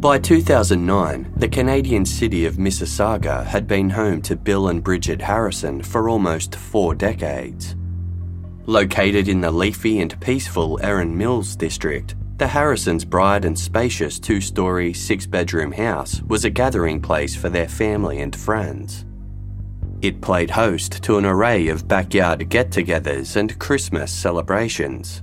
By 2009, the Canadian city of Mississauga had been home to Bill and Bridget Harrison for almost four decades. Located in the leafy and peaceful Erin Mills district, the Harrisons' bright and spacious two story, six bedroom house was a gathering place for their family and friends. It played host to an array of backyard get togethers and Christmas celebrations.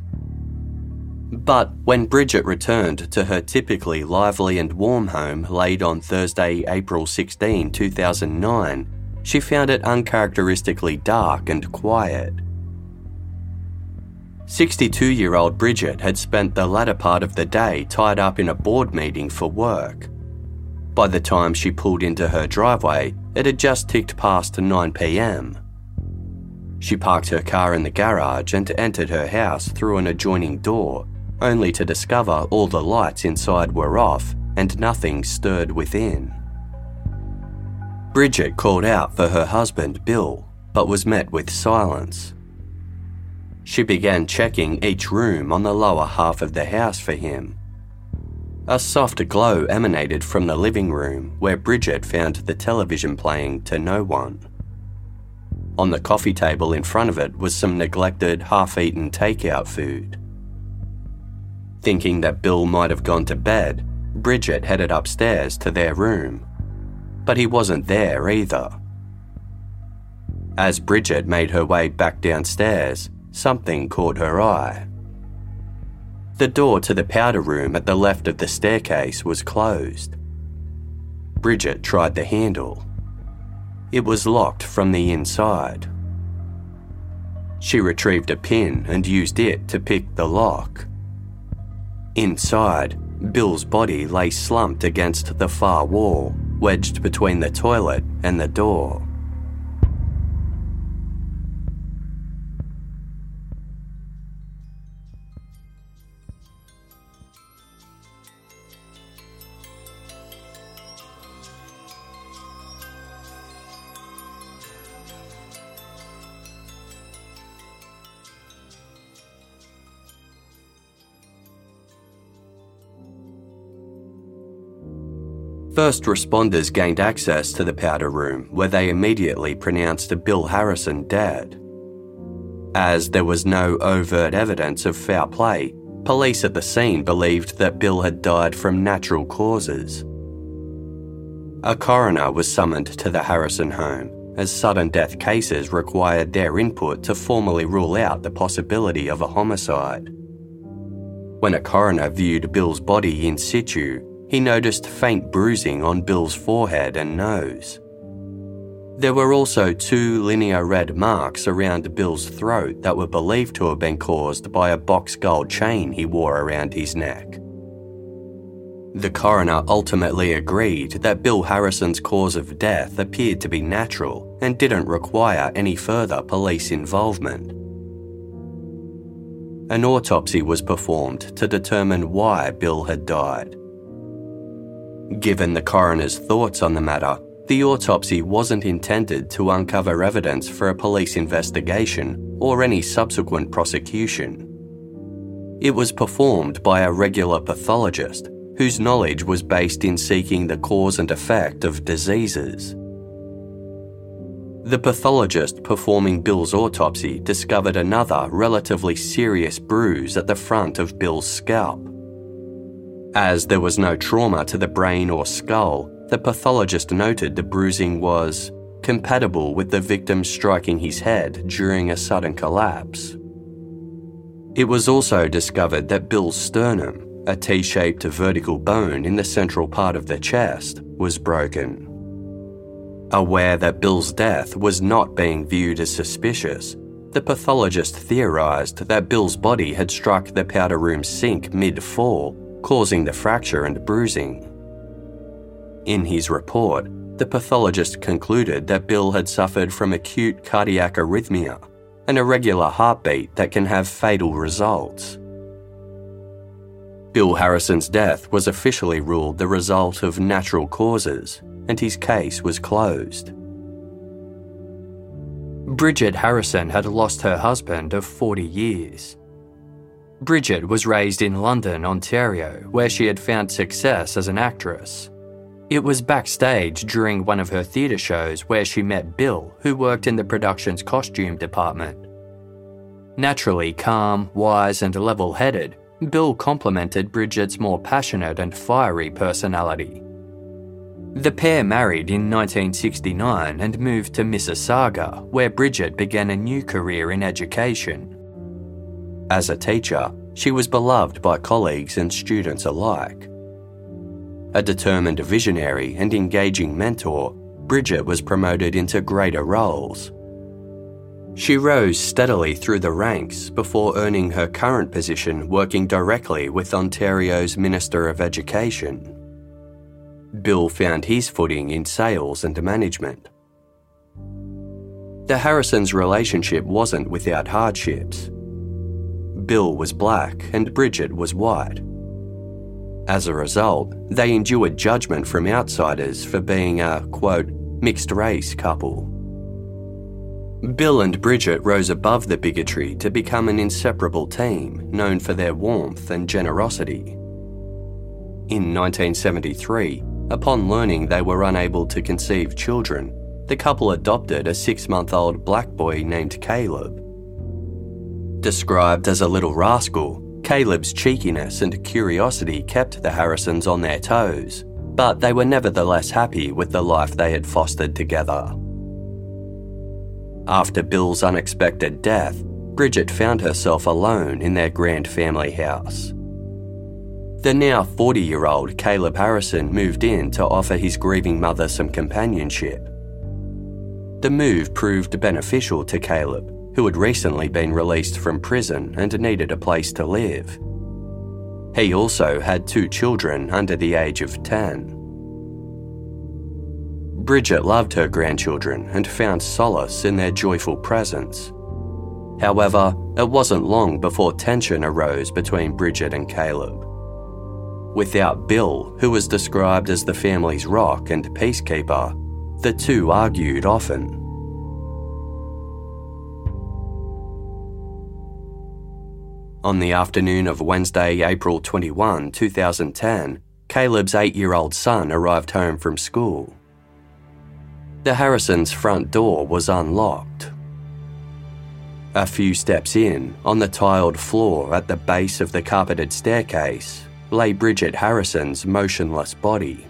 But when Bridget returned to her typically lively and warm home late on Thursday, April 16, 2009, she found it uncharacteristically dark and quiet. 62 year old Bridget had spent the latter part of the day tied up in a board meeting for work. By the time she pulled into her driveway, it had just ticked past 9pm. She parked her car in the garage and entered her house through an adjoining door, only to discover all the lights inside were off and nothing stirred within. Bridget called out for her husband, Bill, but was met with silence. She began checking each room on the lower half of the house for him. A soft glow emanated from the living room where Bridget found the television playing to no one. On the coffee table in front of it was some neglected, half eaten takeout food. Thinking that Bill might have gone to bed, Bridget headed upstairs to their room. But he wasn't there either. As Bridget made her way back downstairs, something caught her eye. The door to the powder room at the left of the staircase was closed. Bridget tried the handle. It was locked from the inside. She retrieved a pin and used it to pick the lock. Inside, Bill's body lay slumped against the far wall, wedged between the toilet and the door. First responders gained access to the powder room where they immediately pronounced Bill Harrison dead. As there was no overt evidence of foul play, police at the scene believed that Bill had died from natural causes. A coroner was summoned to the Harrison home as sudden death cases required their input to formally rule out the possibility of a homicide. When a coroner viewed Bill's body in situ, he noticed faint bruising on Bill's forehead and nose. There were also two linear red marks around Bill's throat that were believed to have been caused by a box gold chain he wore around his neck. The coroner ultimately agreed that Bill Harrison's cause of death appeared to be natural and didn't require any further police involvement. An autopsy was performed to determine why Bill had died. Given the coroner's thoughts on the matter, the autopsy wasn't intended to uncover evidence for a police investigation or any subsequent prosecution. It was performed by a regular pathologist whose knowledge was based in seeking the cause and effect of diseases. The pathologist performing Bill's autopsy discovered another relatively serious bruise at the front of Bill's scalp. As there was no trauma to the brain or skull, the pathologist noted the bruising was compatible with the victim striking his head during a sudden collapse. It was also discovered that Bill's sternum, a T shaped vertical bone in the central part of the chest, was broken. Aware that Bill's death was not being viewed as suspicious, the pathologist theorised that Bill's body had struck the powder room sink mid fall, causing the fracture and bruising. In his report, the pathologist concluded that Bill had suffered from acute cardiac arrhythmia, an irregular heartbeat that can have fatal results. Bill Harrison's death was officially ruled the result of natural causes, and his case was closed. Bridget Harrison had lost her husband of 40 years. Bridget was raised in London, Ontario, where she had found success as an actress. It was backstage during one of her theatre shows where she met Bill, who worked in the production's costume department. Naturally calm, wise, and level headed, Bill complimented Bridget's more passionate and fiery personality. The pair married in 1969 and moved to Mississauga, where Bridget began a new career in education. As a teacher, she was beloved by colleagues and students alike. A determined visionary and engaging mentor, Bridget was promoted into greater roles. She rose steadily through the ranks before earning her current position working directly with Ontario's Minister of Education. Bill found his footing in sales and management. The Harrisons' relationship wasn't without hardships. Bill was black and Bridget was white. As a result, they endured judgment from outsiders for being a, quote, mixed race couple. Bill and Bridget rose above the bigotry to become an inseparable team known for their warmth and generosity. In 1973, upon learning they were unable to conceive children, the couple adopted a six month old black boy named Caleb. Described as a little rascal, Caleb's cheekiness and curiosity kept the Harrisons on their toes, but they were nevertheless happy with the life they had fostered together. After Bill's unexpected death, Bridget found herself alone in their grand family house. The now 40 year old Caleb Harrison moved in to offer his grieving mother some companionship. The move proved beneficial to Caleb, who had recently been released from prison and needed a place to live. He also had two children under the age of 10. Bridget loved her grandchildren and found solace in their joyful presence. However, it wasn't long before tension arose between Bridget and Caleb. Without Bill, who was described as the family's rock and peacekeeper, the two argued often. On the afternoon of Wednesday, April 21, 2010, Caleb's eight year old son arrived home from school. The Harrisons' front door was unlocked. A few steps in, on the tiled floor at the base of the carpeted staircase, lay Bridget Harrison's motionless body.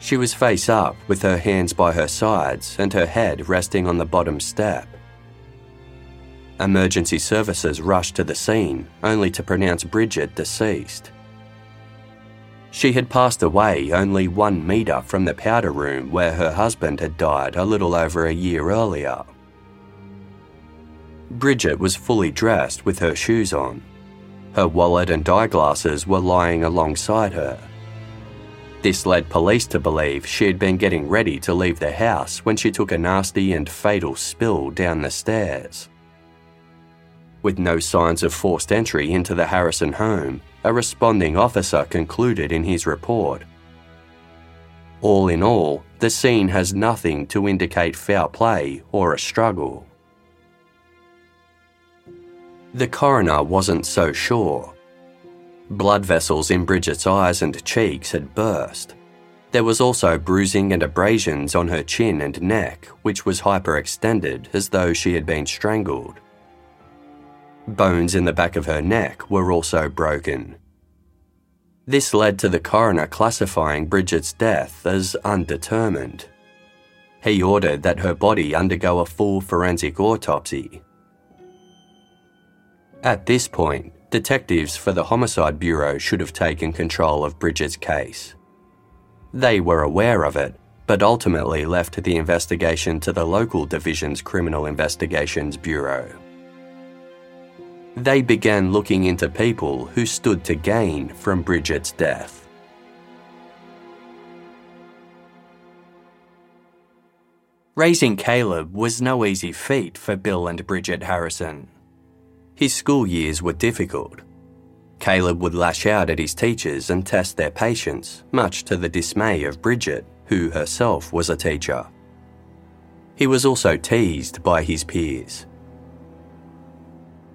She was face up with her hands by her sides and her head resting on the bottom step. Emergency services rushed to the scene, only to pronounce Bridget deceased. She had passed away only one metre from the powder room where her husband had died a little over a year earlier. Bridget was fully dressed with her shoes on. Her wallet and eyeglasses were lying alongside her. This led police to believe she had been getting ready to leave the house when she took a nasty and fatal spill down the stairs. With no signs of forced entry into the Harrison home, a responding officer concluded in his report. All in all, the scene has nothing to indicate foul play or a struggle. The coroner wasn't so sure. Blood vessels in Bridget's eyes and cheeks had burst. There was also bruising and abrasions on her chin and neck, which was hyperextended as though she had been strangled. Bones in the back of her neck were also broken. This led to the coroner classifying Bridget's death as undetermined. He ordered that her body undergo a full forensic autopsy. At this point, detectives for the Homicide Bureau should have taken control of Bridget's case. They were aware of it, but ultimately left the investigation to the local division's Criminal Investigations Bureau. They began looking into people who stood to gain from Bridget's death. Raising Caleb was no easy feat for Bill and Bridget Harrison. His school years were difficult. Caleb would lash out at his teachers and test their patience, much to the dismay of Bridget, who herself was a teacher. He was also teased by his peers.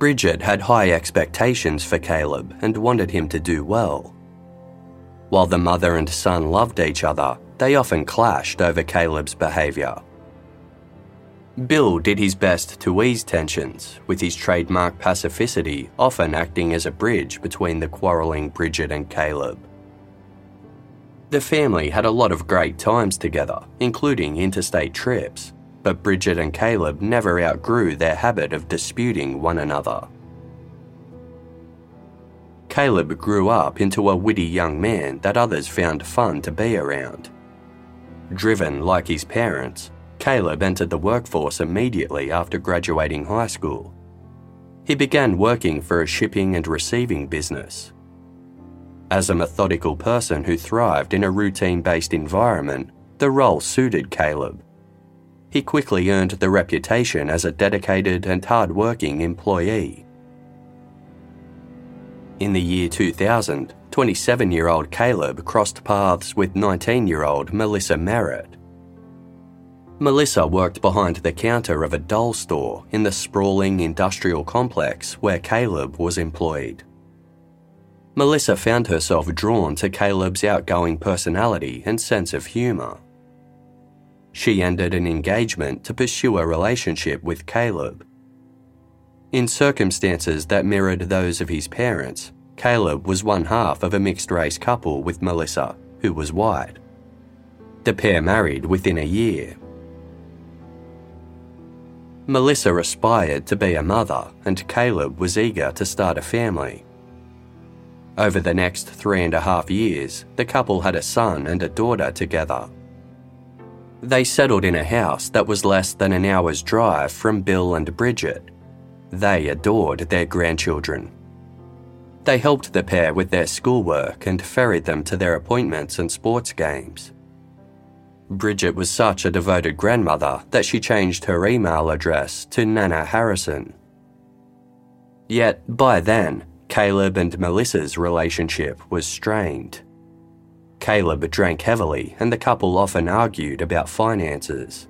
Bridget had high expectations for Caleb and wanted him to do well. While the mother and son loved each other, they often clashed over Caleb's behaviour. Bill did his best to ease tensions, with his trademark pacificity often acting as a bridge between the quarrelling Bridget and Caleb. The family had a lot of great times together, including interstate trips, but Bridget and Caleb never outgrew their habit of disputing one another. Caleb grew up into a witty young man that others found fun to be around. Driven like his parents, Caleb entered the workforce immediately after graduating high school. He began working for a shipping and receiving business. As a methodical person who thrived in a routine based environment, the role suited Caleb. He quickly earned the reputation as a dedicated and hard working employee. In the year 2000, 27 year old Caleb crossed paths with 19 year old Melissa Merritt. Melissa worked behind the counter of a doll store in the sprawling industrial complex where Caleb was employed. Melissa found herself drawn to Caleb's outgoing personality and sense of humour. She ended an engagement to pursue a relationship with Caleb. In circumstances that mirrored those of his parents, Caleb was one half of a mixed race couple with Melissa, who was white. The pair married within a year. Melissa aspired to be a mother, and Caleb was eager to start a family. Over the next three and a half years, the couple had a son and a daughter together. They settled in a house that was less than an hour's drive from Bill and Bridget. They adored their grandchildren. They helped the pair with their schoolwork and ferried them to their appointments and sports games. Bridget was such a devoted grandmother that she changed her email address to Nana Harrison. Yet, by then, Caleb and Melissa's relationship was strained. Caleb drank heavily, and the couple often argued about finances.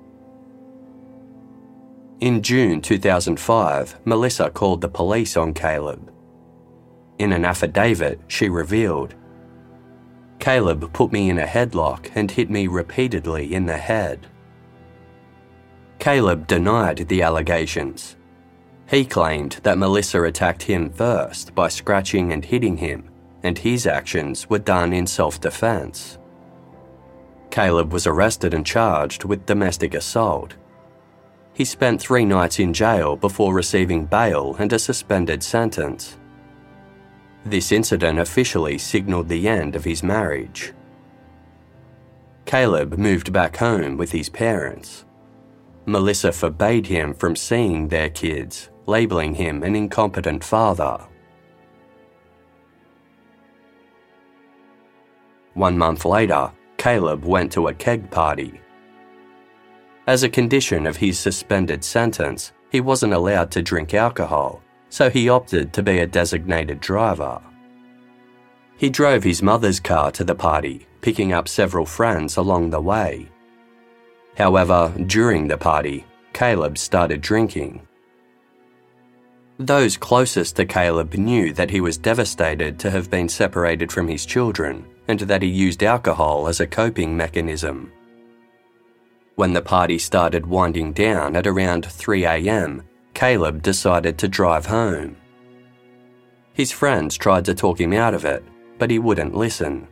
In June 2005, Melissa called the police on Caleb. In an affidavit, she revealed Caleb put me in a headlock and hit me repeatedly in the head. Caleb denied the allegations he claimed that Melissa attacked him first by scratching and hitting him, and his actions were done in self defense. Caleb was arrested and charged with domestic assault. He spent three nights in jail before receiving bail and a suspended sentence. This incident officially signalled the end of his marriage. Caleb moved back home with his parents. Melissa forbade him from seeing their kids labeling him an incompetent father. One month later, Caleb went to a keg party. As a condition of his suspended sentence, he wasn't allowed to drink alcohol, so he opted to be a designated driver. He drove his mother's car to the party, picking up several friends along the way. However, during the party, Caleb started drinking. Those closest to Caleb knew that he was devastated to have been separated from his children and that he used alcohol as a coping mechanism. When the party started winding down at around 3am, Caleb decided to drive home. His friends tried to talk him out of it, but he wouldn't listen.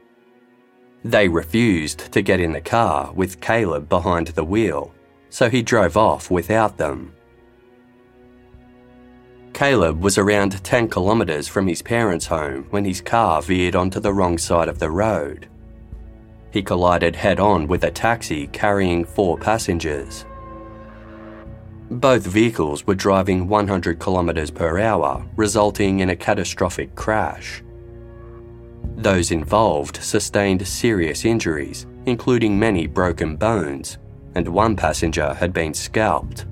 They refused to get in the car with Caleb behind the wheel, so he drove off without them. Caleb was around 10 kilometres from his parents' home when his car veered onto the wrong side of the road. He collided head on with a taxi carrying four passengers. Both vehicles were driving 100 kilometres per hour, resulting in a catastrophic crash. Those involved sustained serious injuries, including many broken bones, and one passenger had been scalped.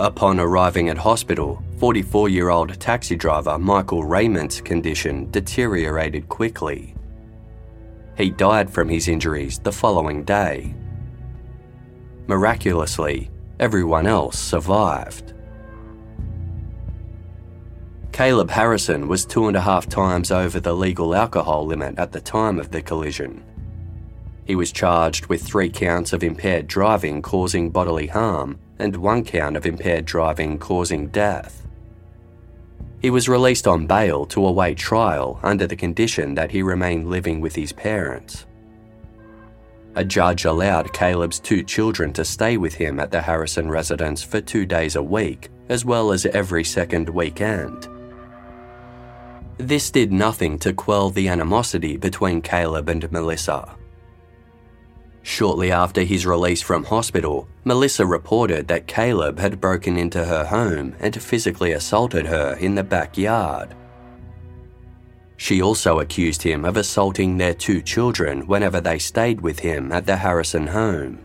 Upon arriving at hospital, 44 year old taxi driver Michael Raymond's condition deteriorated quickly. He died from his injuries the following day. Miraculously, everyone else survived. Caleb Harrison was two and a half times over the legal alcohol limit at the time of the collision. He was charged with three counts of impaired driving causing bodily harm and one count of impaired driving causing death. He was released on bail to await trial under the condition that he remain living with his parents. A judge allowed Caleb's two children to stay with him at the Harrison residence for two days a week, as well as every second weekend. This did nothing to quell the animosity between Caleb and Melissa. Shortly after his release from hospital, Melissa reported that Caleb had broken into her home and physically assaulted her in the backyard. She also accused him of assaulting their two children whenever they stayed with him at the Harrison home.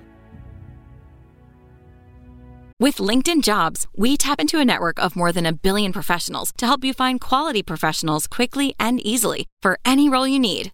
With LinkedIn Jobs, we tap into a network of more than a billion professionals to help you find quality professionals quickly and easily for any role you need.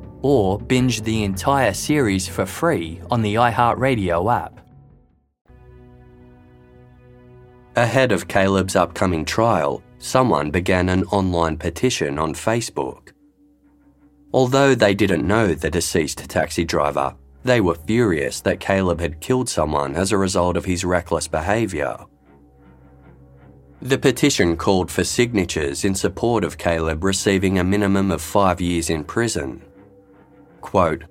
or binge the entire series for free on the iHeartRadio app. Ahead of Caleb's upcoming trial, someone began an online petition on Facebook. Although they didn't know the deceased taxi driver, they were furious that Caleb had killed someone as a result of his reckless behaviour. The petition called for signatures in support of Caleb receiving a minimum of five years in prison. Quote,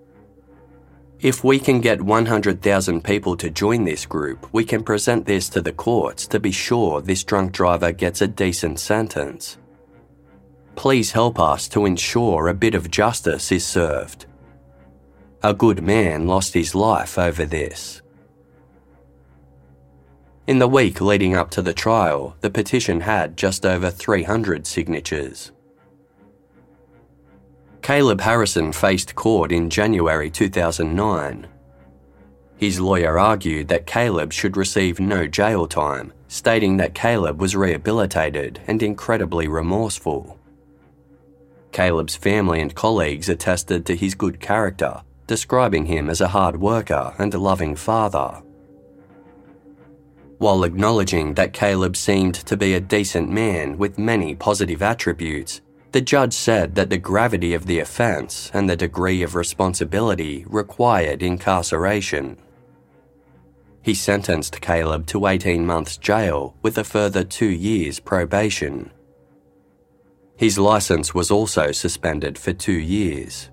if we can get 100,000 people to join this group, we can present this to the courts to be sure this drunk driver gets a decent sentence. Please help us to ensure a bit of justice is served. A good man lost his life over this. In the week leading up to the trial, the petition had just over 300 signatures. Caleb Harrison faced court in January 2009. His lawyer argued that Caleb should receive no jail time, stating that Caleb was rehabilitated and incredibly remorseful. Caleb's family and colleagues attested to his good character, describing him as a hard worker and a loving father. While acknowledging that Caleb seemed to be a decent man with many positive attributes, the judge said that the gravity of the offence and the degree of responsibility required incarceration. He sentenced Caleb to 18 months jail with a further two years probation. His license was also suspended for two years.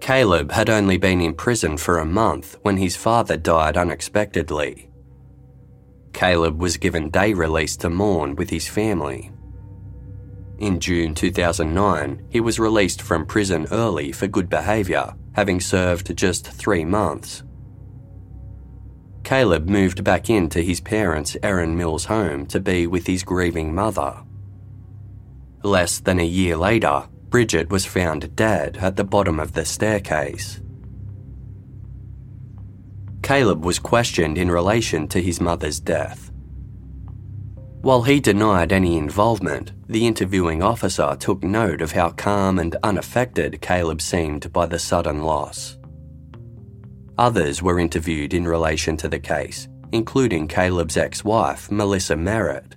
Caleb had only been in prison for a month when his father died unexpectedly. Caleb was given day release to mourn with his family. In June 2009, he was released from prison early for good behaviour, having served just three months. Caleb moved back into his parents' Erin Mills home to be with his grieving mother. Less than a year later, Bridget was found dead at the bottom of the staircase. Caleb was questioned in relation to his mother's death. While he denied any involvement, the interviewing officer took note of how calm and unaffected Caleb seemed by the sudden loss. Others were interviewed in relation to the case, including Caleb's ex wife, Melissa Merritt.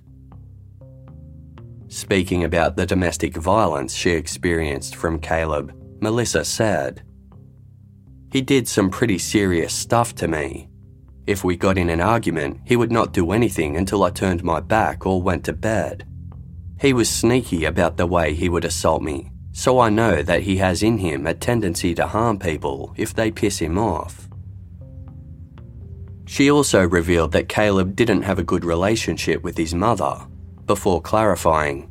Speaking about the domestic violence she experienced from Caleb, Melissa said, He did some pretty serious stuff to me. If we got in an argument, he would not do anything until I turned my back or went to bed. He was sneaky about the way he would assault me, so I know that he has in him a tendency to harm people if they piss him off. She also revealed that Caleb didn't have a good relationship with his mother, before clarifying,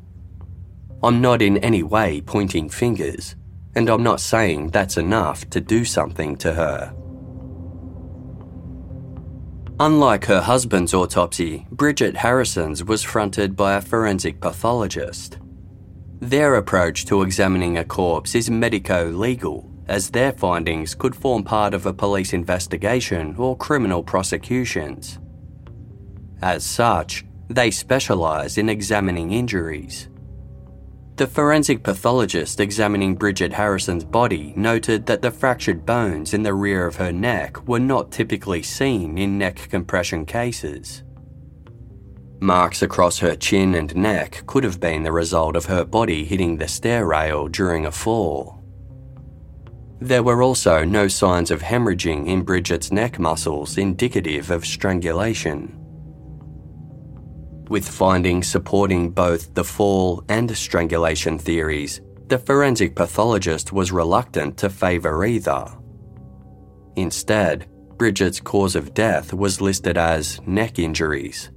I'm not in any way pointing fingers, and I'm not saying that's enough to do something to her. Unlike her husband's autopsy, Bridget Harrison's was fronted by a forensic pathologist. Their approach to examining a corpse is medico legal as their findings could form part of a police investigation or criminal prosecutions. As such, they specialise in examining injuries. The forensic pathologist examining Bridget Harrison's body noted that the fractured bones in the rear of her neck were not typically seen in neck compression cases. Marks across her chin and neck could have been the result of her body hitting the stair rail during a fall. There were also no signs of hemorrhaging in Bridget's neck muscles indicative of strangulation. With findings supporting both the fall and strangulation theories, the forensic pathologist was reluctant to favour either. Instead, Bridget's cause of death was listed as neck injuries.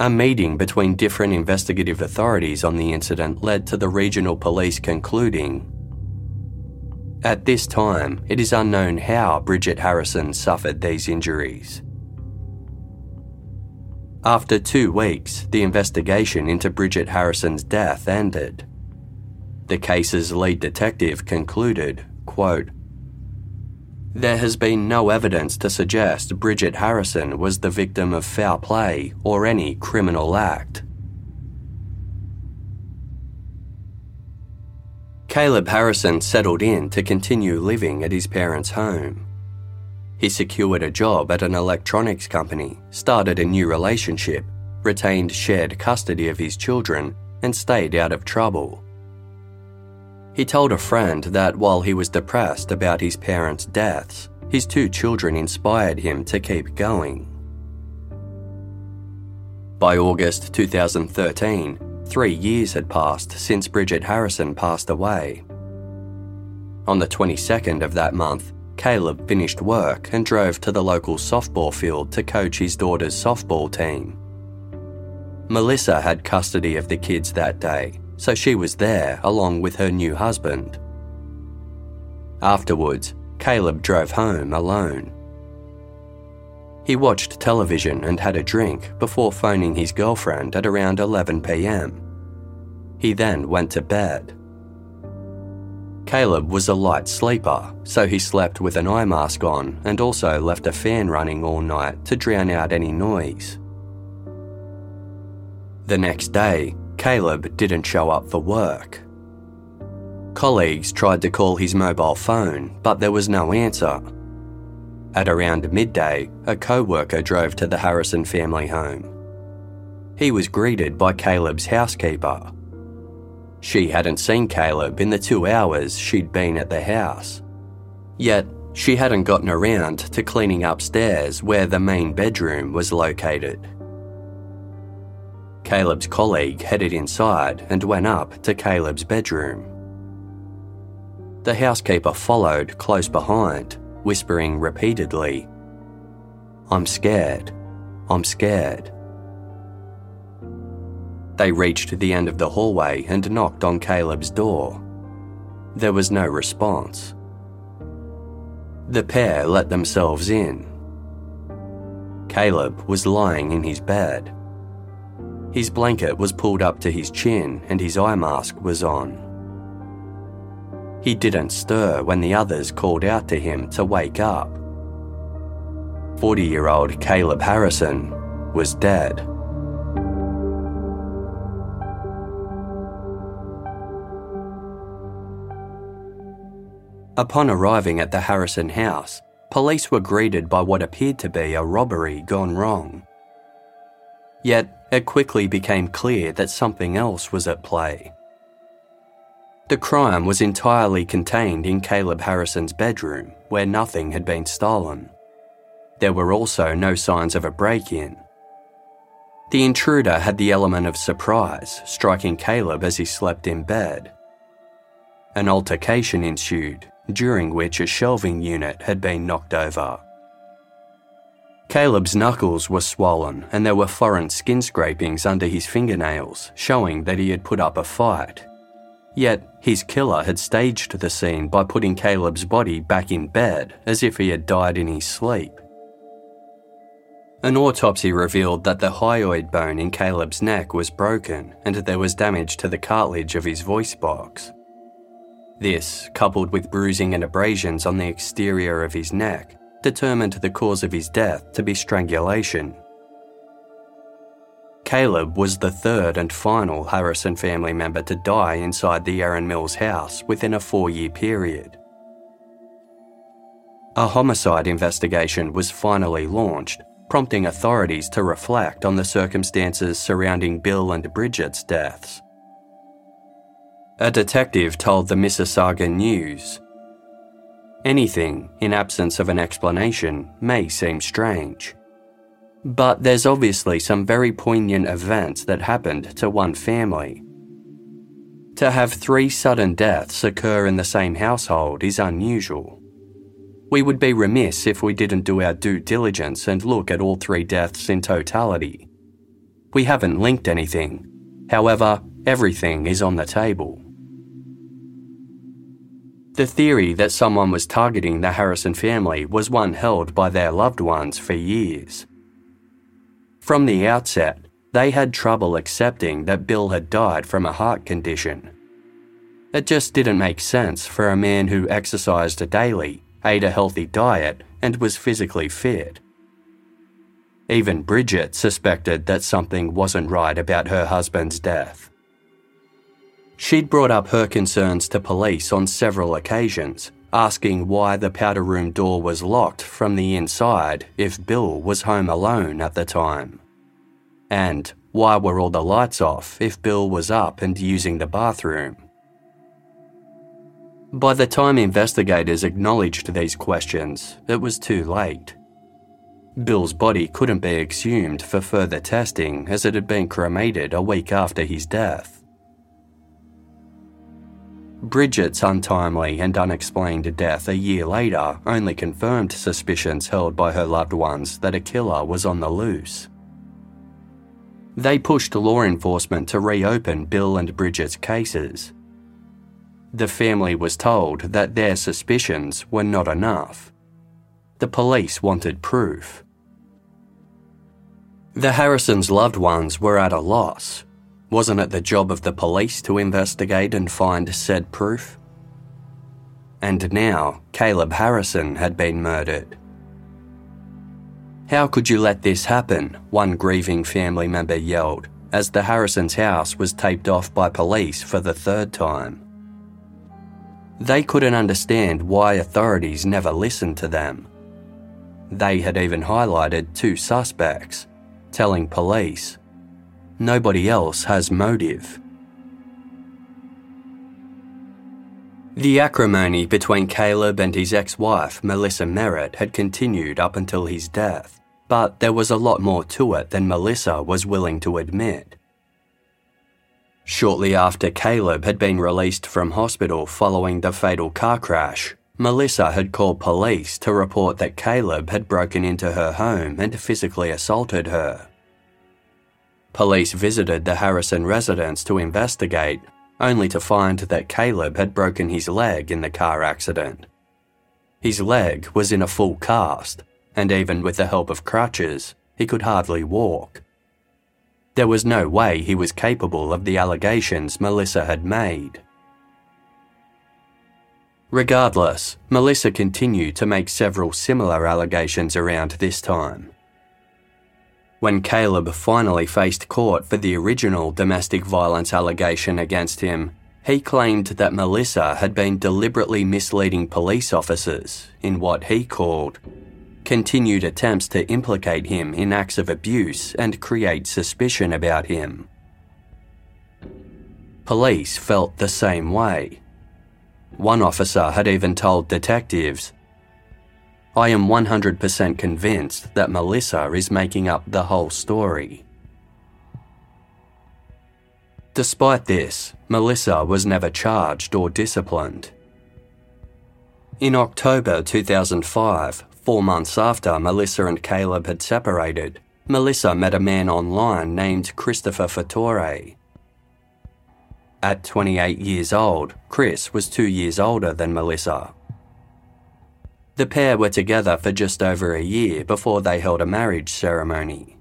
A meeting between different investigative authorities on the incident led to the regional police concluding at this time, it is unknown how Bridget Harrison suffered these injuries. After two weeks, the investigation into Bridget Harrison's death ended. The case's lead detective concluded, quote, There has been no evidence to suggest Bridget Harrison was the victim of foul play or any criminal act. Caleb Harrison settled in to continue living at his parents' home. He secured a job at an electronics company, started a new relationship, retained shared custody of his children, and stayed out of trouble. He told a friend that while he was depressed about his parents' deaths, his two children inspired him to keep going. By August 2013, Three years had passed since Bridget Harrison passed away. On the 22nd of that month, Caleb finished work and drove to the local softball field to coach his daughter's softball team. Melissa had custody of the kids that day, so she was there along with her new husband. Afterwards, Caleb drove home alone. He watched television and had a drink before phoning his girlfriend at around 11 pm. He then went to bed. Caleb was a light sleeper, so he slept with an eye mask on and also left a fan running all night to drown out any noise. The next day, Caleb didn't show up for work. Colleagues tried to call his mobile phone, but there was no answer, at around midday, a co worker drove to the Harrison family home. He was greeted by Caleb's housekeeper. She hadn't seen Caleb in the two hours she'd been at the house. Yet, she hadn't gotten around to cleaning upstairs where the main bedroom was located. Caleb's colleague headed inside and went up to Caleb's bedroom. The housekeeper followed close behind, whispering repeatedly, I'm scared. I'm scared. They reached the end of the hallway and knocked on Caleb's door. There was no response. The pair let themselves in. Caleb was lying in his bed. His blanket was pulled up to his chin and his eye mask was on. He didn't stir when the others called out to him to wake up. 40 year old Caleb Harrison was dead. Upon arriving at the Harrison house, police were greeted by what appeared to be a robbery gone wrong. Yet, it quickly became clear that something else was at play. The crime was entirely contained in Caleb Harrison's bedroom, where nothing had been stolen. There were also no signs of a break in. The intruder had the element of surprise, striking Caleb as he slept in bed. An altercation ensued, during which a shelving unit had been knocked over. Caleb's knuckles were swollen and there were foreign skin scrapings under his fingernails, showing that he had put up a fight. Yet, his killer had staged the scene by putting Caleb's body back in bed as if he had died in his sleep. An autopsy revealed that the hyoid bone in Caleb's neck was broken and there was damage to the cartilage of his voice box. This, coupled with bruising and abrasions on the exterior of his neck, determined the cause of his death to be strangulation. Caleb was the third and final Harrison family member to die inside the Erin Mills house within a four year period. A homicide investigation was finally launched, prompting authorities to reflect on the circumstances surrounding Bill and Bridget's deaths. A detective told the Mississauga News Anything, in absence of an explanation, may seem strange. But there's obviously some very poignant events that happened to one family. To have three sudden deaths occur in the same household is unusual. We would be remiss if we didn't do our due diligence and look at all three deaths in totality. We haven't linked anything. However, everything is on the table. The theory that someone was targeting the Harrison family was one held by their loved ones for years. From the outset, they had trouble accepting that Bill had died from a heart condition. It just didn't make sense for a man who exercised daily, ate a healthy diet, and was physically fit. Even Bridget suspected that something wasn't right about her husband's death. She'd brought up her concerns to police on several occasions, asking why the powder room door was locked from the inside if Bill was home alone at the time. And why were all the lights off if Bill was up and using the bathroom? By the time investigators acknowledged these questions, it was too late. Bill's body couldn't be exhumed for further testing as it had been cremated a week after his death. Bridget's untimely and unexplained death a year later only confirmed suspicions held by her loved ones that a killer was on the loose. They pushed law enforcement to reopen Bill and Bridget's cases. The family was told that their suspicions were not enough. The police wanted proof. The Harrisons' loved ones were at a loss wasn't it the job of the police to investigate and find said proof? And now, Caleb Harrison had been murdered. How could you let this happen? One grieving family member yelled as the Harrisons' house was taped off by police for the third time. They couldn't understand why authorities never listened to them. They had even highlighted two suspects, telling police Nobody else has motive. The acrimony between Caleb and his ex wife, Melissa Merritt, had continued up until his death, but there was a lot more to it than Melissa was willing to admit. Shortly after Caleb had been released from hospital following the fatal car crash, Melissa had called police to report that Caleb had broken into her home and physically assaulted her. Police visited the Harrison residence to investigate, only to find that Caleb had broken his leg in the car accident. His leg was in a full cast, and even with the help of crutches, he could hardly walk. There was no way he was capable of the allegations Melissa had made. Regardless, Melissa continued to make several similar allegations around this time. When Caleb finally faced court for the original domestic violence allegation against him, he claimed that Melissa had been deliberately misleading police officers in what he called continued attempts to implicate him in acts of abuse and create suspicion about him. Police felt the same way. One officer had even told detectives, I am 100% convinced that Melissa is making up the whole story. Despite this, Melissa was never charged or disciplined. In October 2005, four months after Melissa and Caleb had separated, Melissa met a man online named Christopher Fattore. At 28 years old, Chris was two years older than Melissa. The pair were together for just over a year before they held a marriage ceremony.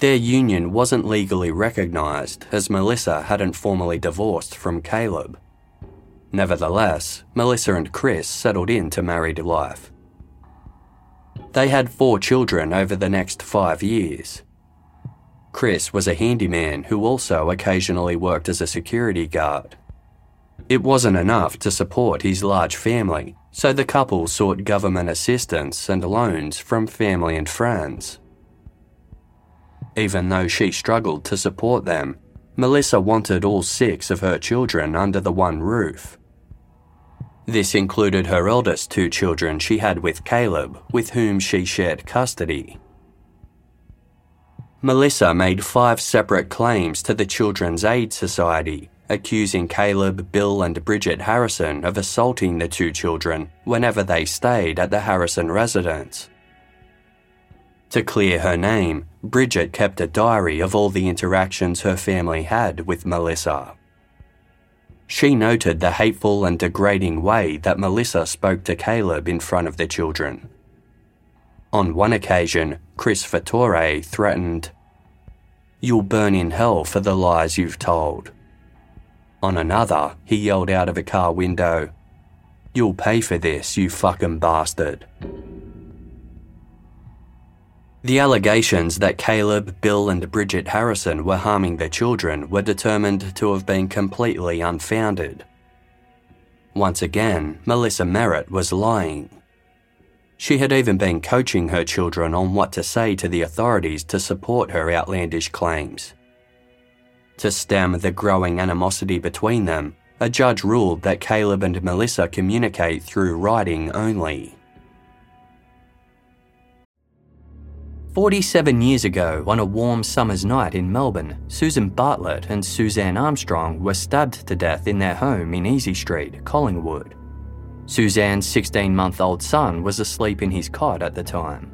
Their union wasn't legally recognised as Melissa hadn't formally divorced from Caleb. Nevertheless, Melissa and Chris settled into married life. They had four children over the next five years. Chris was a handyman who also occasionally worked as a security guard. It wasn't enough to support his large family, so the couple sought government assistance and loans from family and friends. Even though she struggled to support them, Melissa wanted all six of her children under the one roof. This included her eldest two children she had with Caleb, with whom she shared custody. Melissa made five separate claims to the Children's Aid Society, accusing Caleb, Bill, and Bridget Harrison of assaulting the two children whenever they stayed at the Harrison residence. To clear her name, Bridget kept a diary of all the interactions her family had with Melissa. She noted the hateful and degrading way that Melissa spoke to Caleb in front of the children. On one occasion, Chris Fattore threatened, You'll burn in hell for the lies you've told. On another, he yelled out of a car window, You'll pay for this, you fucking bastard. The allegations that Caleb, Bill, and Bridget Harrison were harming their children were determined to have been completely unfounded. Once again, Melissa Merritt was lying. She had even been coaching her children on what to say to the authorities to support her outlandish claims. To stem the growing animosity between them, a judge ruled that Caleb and Melissa communicate through writing only. 47 years ago, on a warm summer's night in Melbourne, Susan Bartlett and Suzanne Armstrong were stabbed to death in their home in Easy Street, Collingwood. Suzanne's 16 month old son was asleep in his cot at the time.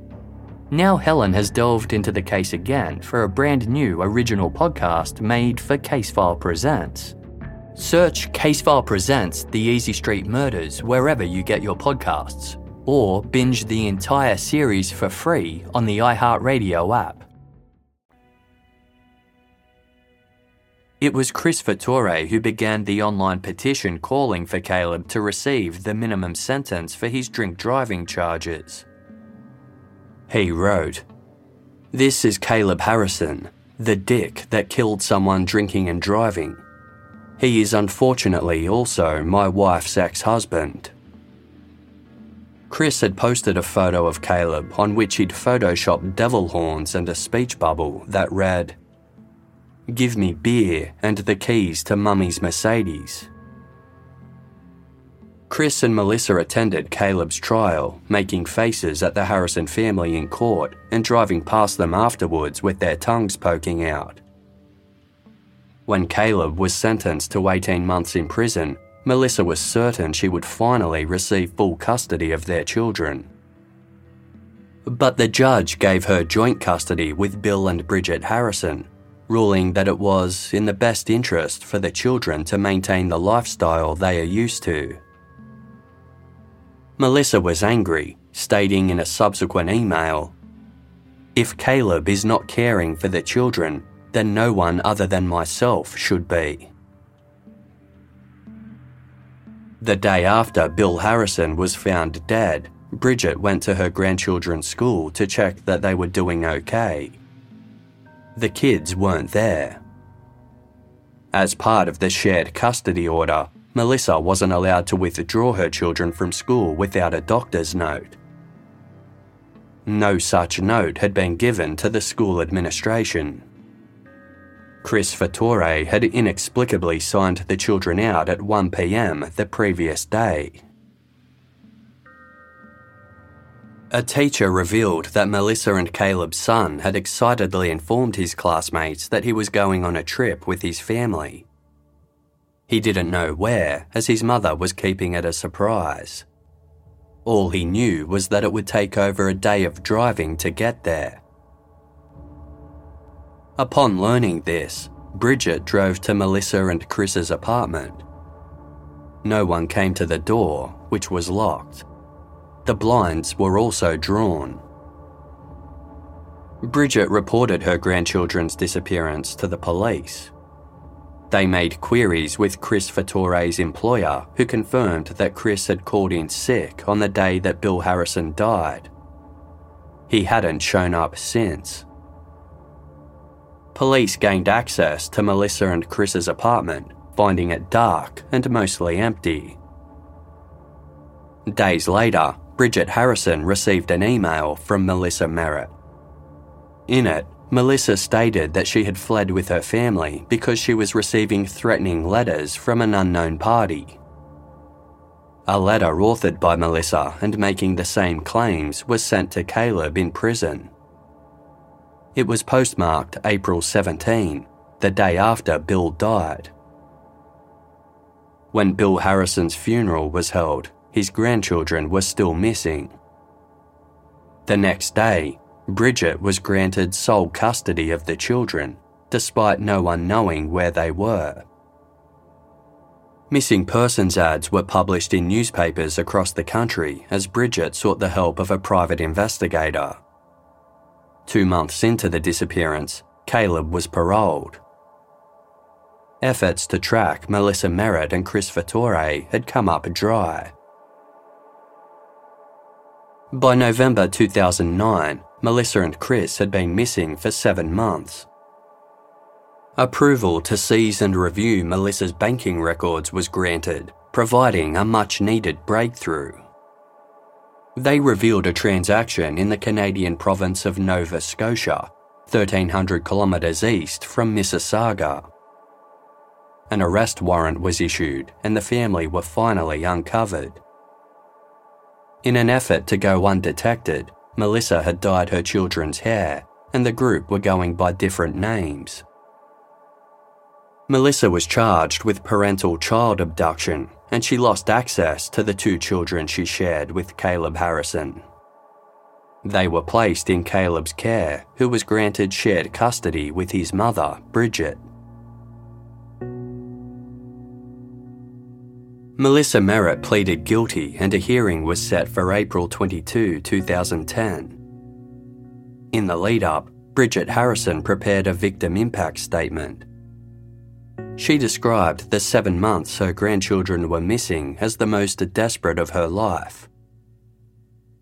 Now Helen has delved into the case again for a brand new original podcast made for Casefile Presents. Search Casefile Presents The Easy Street Murders wherever you get your podcasts, or binge the entire series for free on the iHeartRadio app. It was Chris Fattore who began the online petition calling for Caleb to receive the minimum sentence for his drink driving charges. He wrote, This is Caleb Harrison, the dick that killed someone drinking and driving. He is unfortunately also my wife's ex husband. Chris had posted a photo of Caleb on which he'd photoshopped devil horns and a speech bubble that read, Give me beer and the keys to Mummy's Mercedes. Chris and Melissa attended Caleb's trial, making faces at the Harrison family in court and driving past them afterwards with their tongues poking out. When Caleb was sentenced to 18 months in prison, Melissa was certain she would finally receive full custody of their children. But the judge gave her joint custody with Bill and Bridget Harrison, ruling that it was in the best interest for the children to maintain the lifestyle they are used to. Melissa was angry, stating in a subsequent email If Caleb is not caring for the children, then no one other than myself should be. The day after Bill Harrison was found dead, Bridget went to her grandchildren's school to check that they were doing okay. The kids weren't there. As part of the shared custody order, Melissa wasn't allowed to withdraw her children from school without a doctor's note. No such note had been given to the school administration. Chris Fattore had inexplicably signed the children out at 1 pm the previous day. A teacher revealed that Melissa and Caleb's son had excitedly informed his classmates that he was going on a trip with his family. He didn't know where, as his mother was keeping it a surprise. All he knew was that it would take over a day of driving to get there. Upon learning this, Bridget drove to Melissa and Chris's apartment. No one came to the door, which was locked. The blinds were also drawn. Bridget reported her grandchildren's disappearance to the police. They made queries with Chris Fattore's employer, who confirmed that Chris had called in sick on the day that Bill Harrison died. He hadn't shown up since. Police gained access to Melissa and Chris's apartment, finding it dark and mostly empty. Days later, Bridget Harrison received an email from Melissa Merritt. In it, Melissa stated that she had fled with her family because she was receiving threatening letters from an unknown party. A letter authored by Melissa and making the same claims was sent to Caleb in prison. It was postmarked April 17, the day after Bill died. When Bill Harrison's funeral was held, his grandchildren were still missing. The next day, Bridget was granted sole custody of the children, despite no one knowing where they were. Missing persons ads were published in newspapers across the country as Bridget sought the help of a private investigator. Two months into the disappearance, Caleb was paroled. Efforts to track Melissa Merritt and Chris Fattore had come up dry. By November 2009, Melissa and Chris had been missing for seven months. Approval to seize and review Melissa's banking records was granted, providing a much needed breakthrough. They revealed a transaction in the Canadian province of Nova Scotia, 1300 kilometres east from Mississauga. An arrest warrant was issued and the family were finally uncovered. In an effort to go undetected, Melissa had dyed her children's hair, and the group were going by different names. Melissa was charged with parental child abduction, and she lost access to the two children she shared with Caleb Harrison. They were placed in Caleb's care, who was granted shared custody with his mother, Bridget. Melissa Merritt pleaded guilty and a hearing was set for April 22, 2010. In the lead up, Bridget Harrison prepared a victim impact statement. She described the seven months her grandchildren were missing as the most desperate of her life.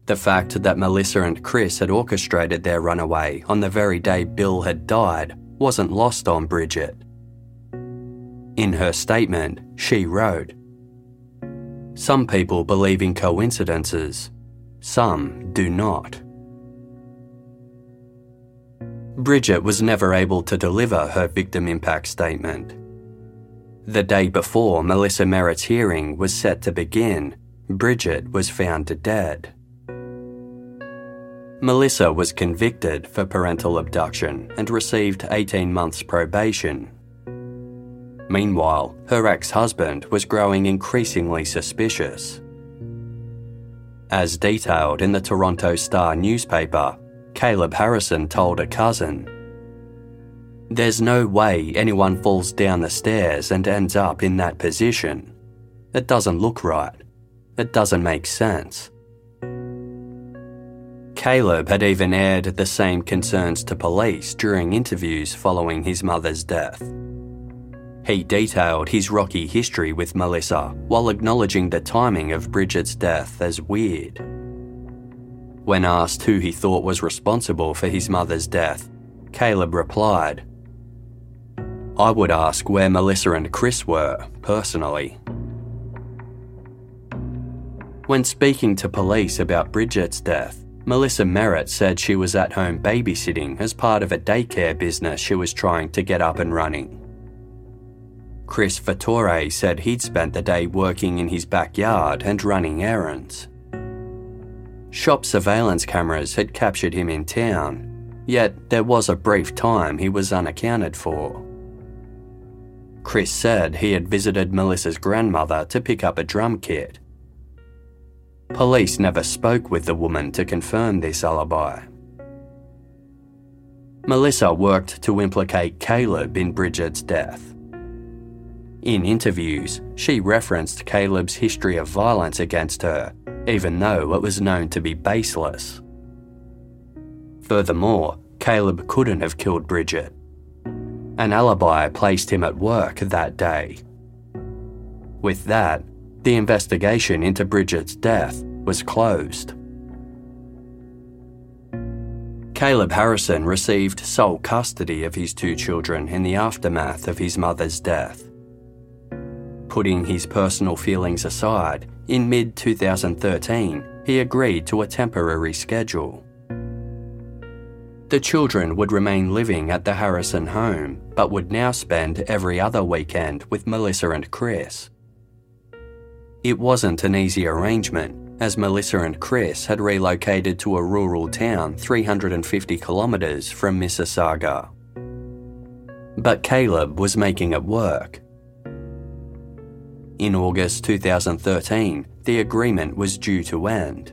The fact that Melissa and Chris had orchestrated their runaway on the very day Bill had died wasn't lost on Bridget. In her statement, she wrote, some people believe in coincidences. some do not. Bridget was never able to deliver her victim impact statement. The day before Melissa Merritt's hearing was set to begin, Bridget was found dead. Melissa was convicted for parental abduction and received 18 months probation. Meanwhile, her ex husband was growing increasingly suspicious. As detailed in the Toronto Star newspaper, Caleb Harrison told a cousin, There's no way anyone falls down the stairs and ends up in that position. It doesn't look right. It doesn't make sense. Caleb had even aired the same concerns to police during interviews following his mother's death. He detailed his rocky history with Melissa while acknowledging the timing of Bridget's death as weird. When asked who he thought was responsible for his mother's death, Caleb replied, I would ask where Melissa and Chris were, personally. When speaking to police about Bridget's death, Melissa Merritt said she was at home babysitting as part of a daycare business she was trying to get up and running. Chris Fattore said he'd spent the day working in his backyard and running errands. Shop surveillance cameras had captured him in town, yet there was a brief time he was unaccounted for. Chris said he had visited Melissa's grandmother to pick up a drum kit Police never spoke with the woman to confirm this alibi. Melissa worked to implicate Caleb in Bridget's death. In interviews, she referenced Caleb's history of violence against her, even though it was known to be baseless. Furthermore, Caleb couldn't have killed Bridget. An alibi placed him at work that day. With that, the investigation into Bridget's death was closed. Caleb Harrison received sole custody of his two children in the aftermath of his mother's death. Putting his personal feelings aside, in mid 2013, he agreed to a temporary schedule. The children would remain living at the Harrison home, but would now spend every other weekend with Melissa and Chris. It wasn't an easy arrangement, as Melissa and Chris had relocated to a rural town 350 kilometres from Mississauga. But Caleb was making it work. In August 2013, the agreement was due to end.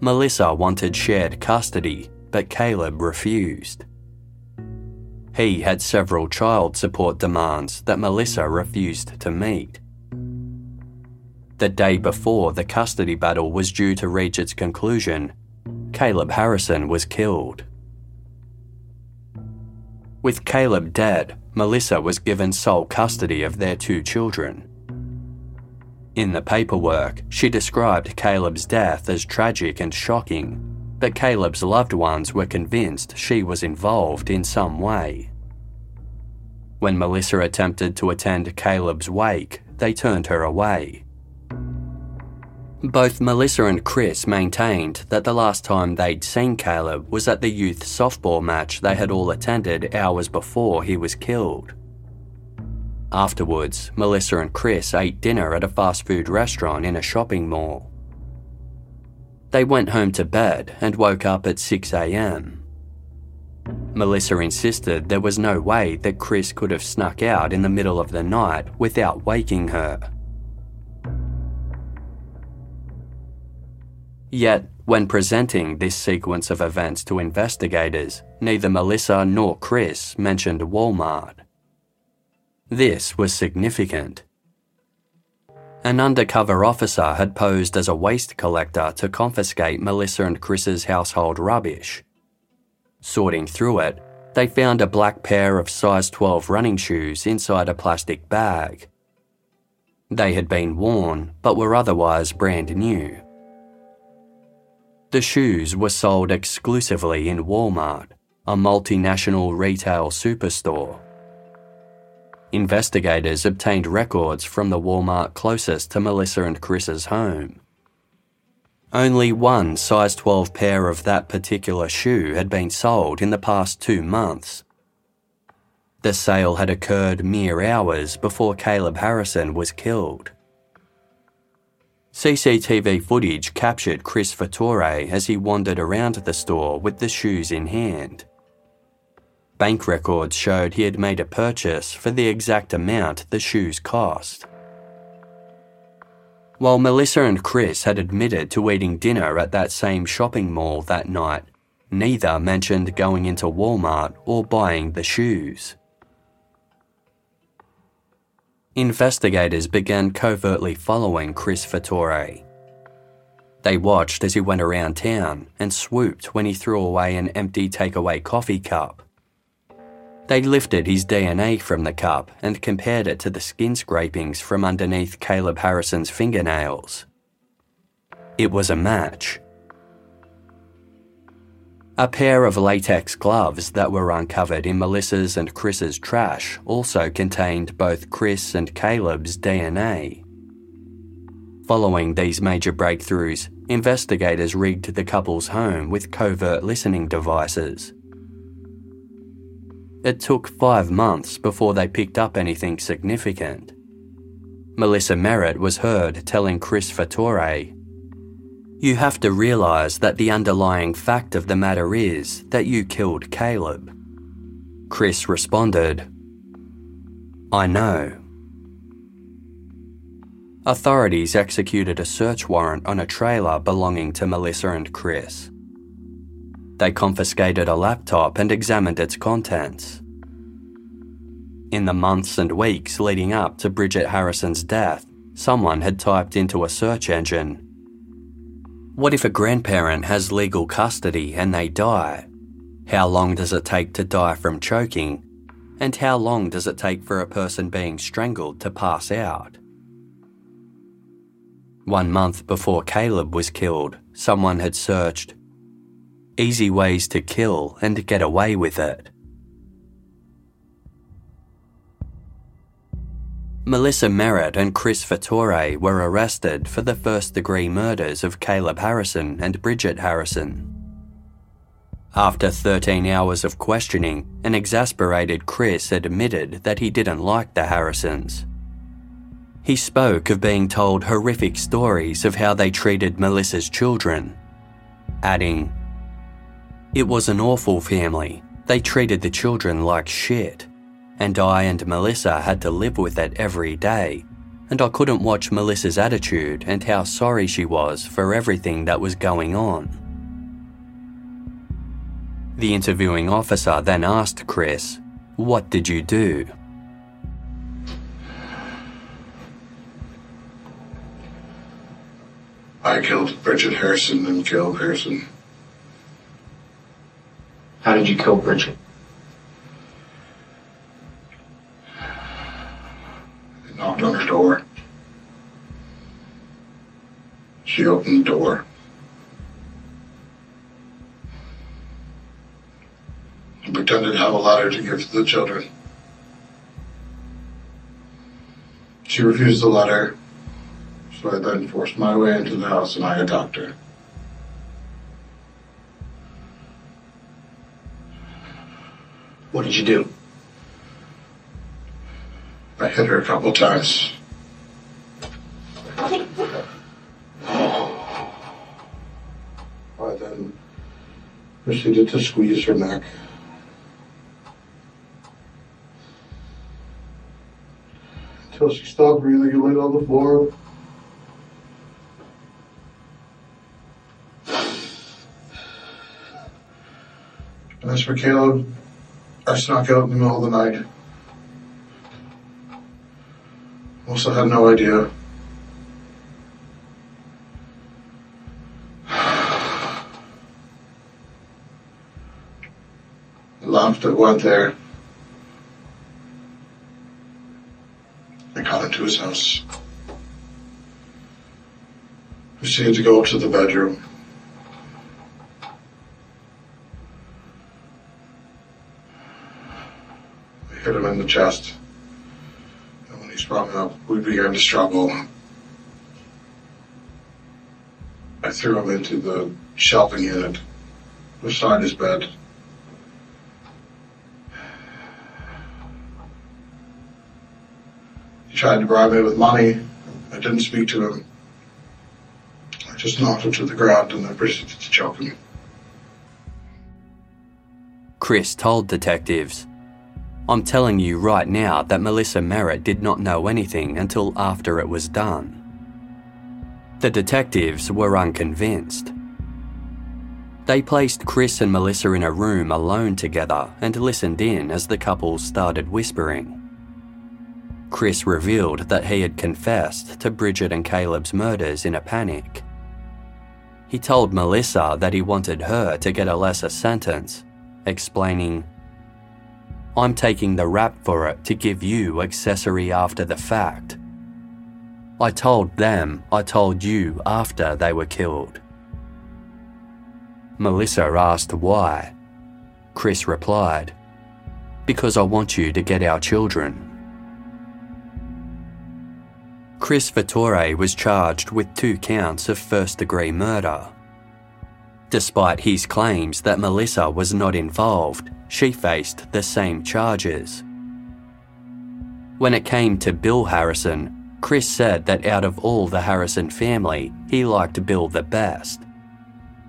Melissa wanted shared custody, but Caleb refused. He had several child support demands that Melissa refused to meet. The day before the custody battle was due to reach its conclusion, Caleb Harrison was killed. With Caleb dead, Melissa was given sole custody of their two children. In the paperwork, she described Caleb's death as tragic and shocking, but Caleb's loved ones were convinced she was involved in some way. When Melissa attempted to attend Caleb's wake, they turned her away. Both Melissa and Chris maintained that the last time they'd seen Caleb was at the youth softball match they had all attended hours before he was killed. Afterwards, Melissa and Chris ate dinner at a fast food restaurant in a shopping mall. They went home to bed and woke up at 6am. Melissa insisted there was no way that Chris could have snuck out in the middle of the night without waking her. Yet, when presenting this sequence of events to investigators, neither Melissa nor Chris mentioned Walmart. This was significant. An undercover officer had posed as a waste collector to confiscate Melissa and Chris's household rubbish. Sorting through it, they found a black pair of size 12 running shoes inside a plastic bag. They had been worn, but were otherwise brand new. The shoes were sold exclusively in Walmart, a multinational retail superstore. Investigators obtained records from the Walmart closest to Melissa and Chris's home. only one size 12 pair of that particular shoe had been sold in the past two months. The sale had occurred mere hours before Caleb Harrison was killed. CCTV footage captured Chris Fattore as he wandered around the store with the shoes in hand. Bank records showed he had made a purchase for the exact amount the shoes cost. While Melissa and Chris had admitted to eating dinner at that same shopping mall that night, neither mentioned going into Walmart or buying the shoes. Investigators began covertly following Chris Fattore. They watched as he went around town and swooped when he threw away an empty takeaway coffee cup. They lifted his DNA from the cup and compared it to the skin scrapings from underneath Caleb Harrison's fingernails. It was a match. A pair of latex gloves that were uncovered in Melissa's and Chris's trash also contained both Chris and Caleb's DNA. Following these major breakthroughs, investigators rigged the couple's home with covert listening devices. It took five months before they picked up anything significant. Melissa Merritt was heard telling Chris Fattore you have to realise that the underlying fact of the matter is that you killed Caleb. Chris responded, I know. Authorities executed a search warrant on a trailer belonging to Melissa and Chris. They confiscated a laptop and examined its contents. In the months and weeks leading up to Bridget Harrison's death, someone had typed into a search engine what if a grandparent has legal custody and they die? How long does it take to die from choking? And how long does it take for a person being strangled to pass out? One month before Caleb was killed, someone had searched easy ways to kill and get away with it. Melissa Merritt and Chris Fattore were arrested for the first degree murders of Caleb Harrison and Bridget Harrison. After 13 hours of questioning, an exasperated Chris admitted that he didn't like the Harrisons. He spoke of being told horrific stories of how they treated Melissa's children, adding, It was an awful family. They treated the children like shit and I and Melissa had to live with it every day, and I couldn't watch Melissa's attitude and how sorry she was for everything that was going on. The interviewing officer then asked Chris, What did you do? I killed Bridget Harrison and Caleb Harrison. How did you kill Bridget? I knocked on her door. She opened the door. I pretended to have a letter to give to the children. She refused the letter, so I then forced my way into the house and I attacked her. What did you do? I hit her a couple times. Oh. I then proceeded to squeeze her neck. Until she stopped breathing and laid on the floor. As for Caleb, I snuck out in the middle of the night. Also had no idea. Laughed at went there. I got into his house. Proceeded to go up to the bedroom. Hit him in the chest And when he sprung up, we began to struggle. I threw him into the shelving unit beside his bed. He tried to bribe me with money. I didn't speak to him. I just knocked him to the ground and then proceeded to choke him. Chris told detectives, I'm telling you right now that Melissa Merritt did not know anything until after it was done. The detectives were unconvinced. They placed Chris and Melissa in a room alone together and listened in as the couple started whispering. Chris revealed that he had confessed to Bridget and Caleb's murders in a panic. He told Melissa that he wanted her to get a lesser sentence, explaining, I'm taking the rap for it to give you accessory after the fact. I told them I told you after they were killed. Melissa asked why. Chris replied, Because I want you to get our children. Chris Fattore was charged with two counts of first degree murder. Despite his claims that Melissa was not involved, she faced the same charges. When it came to Bill Harrison, Chris said that out of all the Harrison family, he liked Bill the best.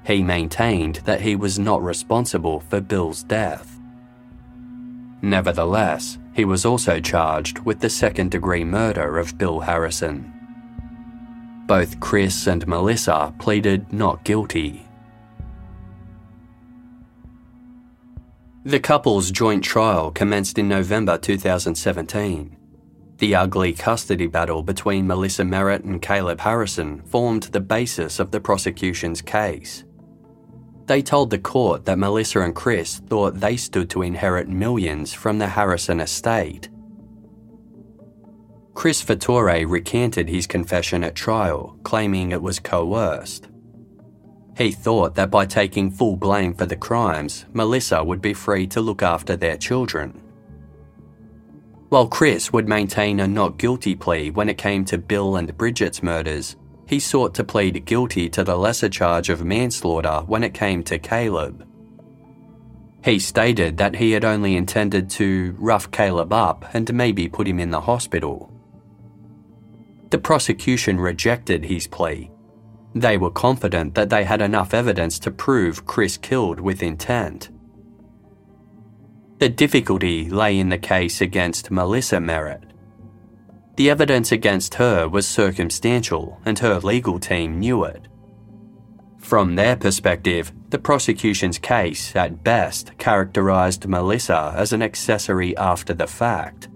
He maintained that he was not responsible for Bill's death. Nevertheless, he was also charged with the second degree murder of Bill Harrison. Both Chris and Melissa pleaded not guilty. The couple's joint trial commenced in November 2017. The ugly custody battle between Melissa Merritt and Caleb Harrison formed the basis of the prosecution's case. They told the court that Melissa and Chris thought they stood to inherit millions from the Harrison estate. Chris Fattore recanted his confession at trial, claiming it was coerced. He thought that by taking full blame for the crimes, Melissa would be free to look after their children. While Chris would maintain a not guilty plea when it came to Bill and Bridget's murders, he sought to plead guilty to the lesser charge of manslaughter when it came to Caleb. He stated that he had only intended to rough Caleb up and maybe put him in the hospital. The prosecution rejected his plea they were confident that they had enough evidence to prove Chris killed with intent. The difficulty lay in the case against Melissa Merritt. The evidence against her was circumstantial, and her legal team knew it. From their perspective, the prosecution's case, at best, characterised Melissa as an accessory after the fact.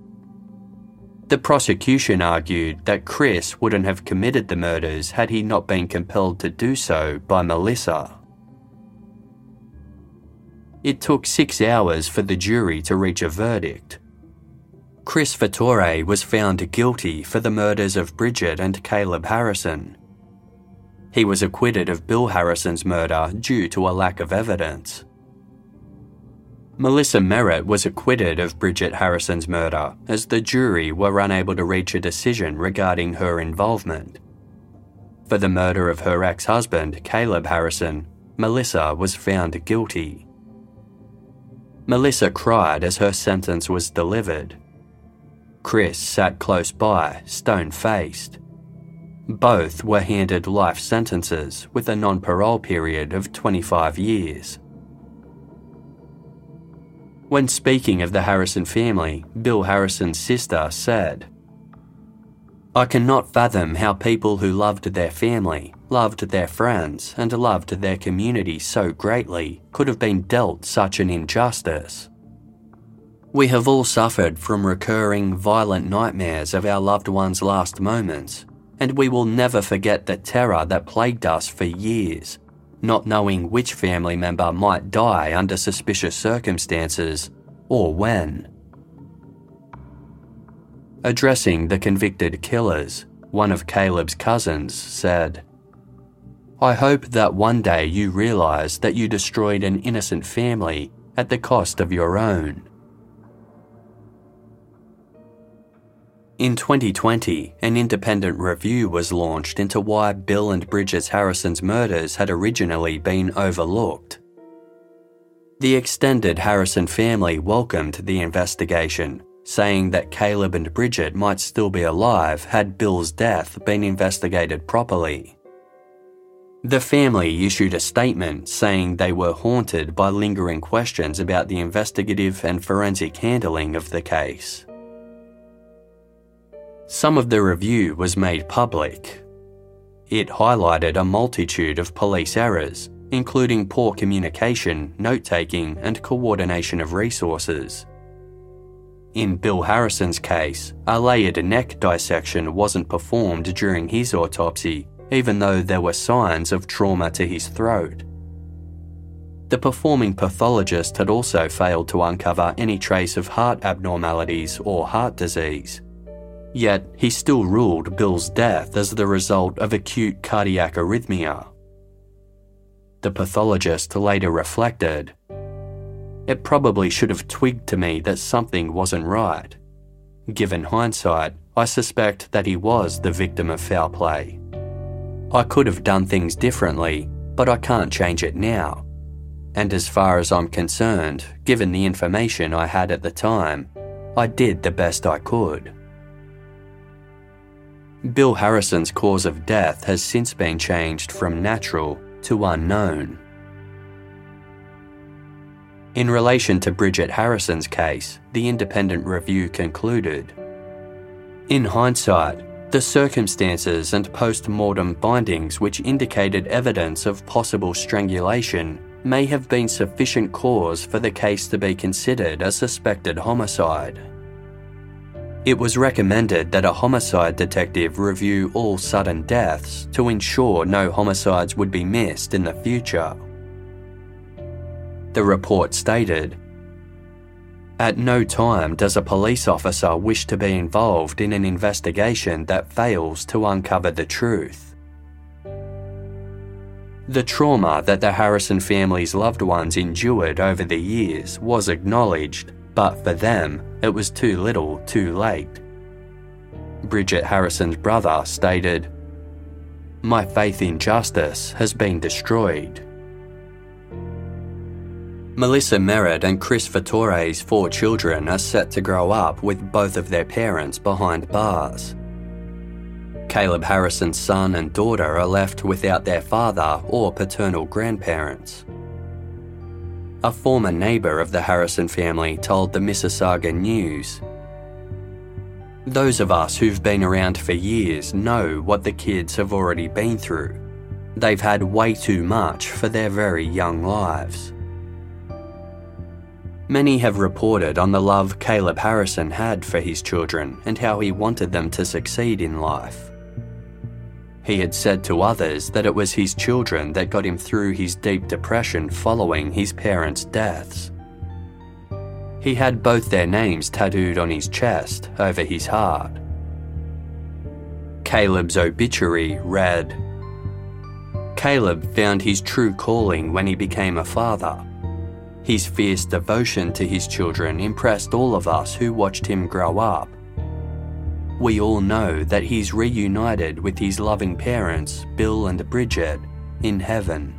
The prosecution argued that Chris wouldn't have committed the murders had he not been compelled to do so by Melissa. It took six hours for the jury to reach a verdict. Chris Fattore was found guilty for the murders of Bridget and Caleb Harrison. He was acquitted of Bill Harrison's murder due to a lack of evidence. Melissa Merritt was acquitted of Bridget Harrison's murder as the jury were unable to reach a decision regarding her involvement. For the murder of her ex husband, Caleb Harrison, Melissa was found guilty. Melissa cried as her sentence was delivered. Chris sat close by, stone faced. Both were handed life sentences with a non parole period of 25 years. When speaking of the Harrison family, Bill Harrison's sister said, I cannot fathom how people who loved their family, loved their friends, and loved their community so greatly could have been dealt such an injustice. We have all suffered from recurring violent nightmares of our loved ones' last moments, and we will never forget the terror that plagued us for years not knowing which family member might die under suspicious circumstances or when. Addressing the convicted killers, one of Caleb's cousins said, I hope that one day you realise that you destroyed an innocent family at the cost of your own. In 2020, an independent review was launched into why Bill and Bridget Harrison's murders had originally been overlooked. The extended Harrison family welcomed the investigation, saying that Caleb and Bridget might still be alive had Bill's death been investigated properly. The family issued a statement saying they were haunted by lingering questions about the investigative and forensic handling of the case. Some of the review was made public. It highlighted a multitude of police errors, including poor communication, note taking, and coordination of resources. In Bill Harrison's case, a layered neck dissection wasn't performed during his autopsy, even though there were signs of trauma to his throat. The performing pathologist had also failed to uncover any trace of heart abnormalities or heart disease. Yet, he still ruled Bill's death as the result of acute cardiac arrhythmia. The pathologist later reflected It probably should have twigged to me that something wasn't right. Given hindsight, I suspect that he was the victim of foul play. I could have done things differently, but I can't change it now. And as far as I'm concerned, given the information I had at the time, I did the best I could. Bill Harrison's cause of death has since been changed from natural to unknown. In relation to Bridget Harrison's case, the independent review concluded In hindsight, the circumstances and post mortem findings which indicated evidence of possible strangulation may have been sufficient cause for the case to be considered a suspected homicide. It was recommended that a homicide detective review all sudden deaths to ensure no homicides would be missed in the future. The report stated At no time does a police officer wish to be involved in an investigation that fails to uncover the truth. The trauma that the Harrison family's loved ones endured over the years was acknowledged but for them, it was too little, too late. Bridget Harrison's brother stated, My faith in justice has been destroyed. Melissa Merritt and Chris Fattore's four children are set to grow up with both of their parents behind bars. Caleb Harrison's son and daughter are left without their father or paternal grandparents. A former neighbour of the Harrison family told the Mississauga News Those of us who've been around for years know what the kids have already been through. They've had way too much for their very young lives. Many have reported on the love Caleb Harrison had for his children and how he wanted them to succeed in life. He had said to others that it was his children that got him through his deep depression following his parents' deaths. He had both their names tattooed on his chest over his heart. Caleb's obituary read Caleb found his true calling when he became a father. His fierce devotion to his children impressed all of us who watched him grow up we all know that he's reunited with his loving parents, Bill and Bridget, in heaven.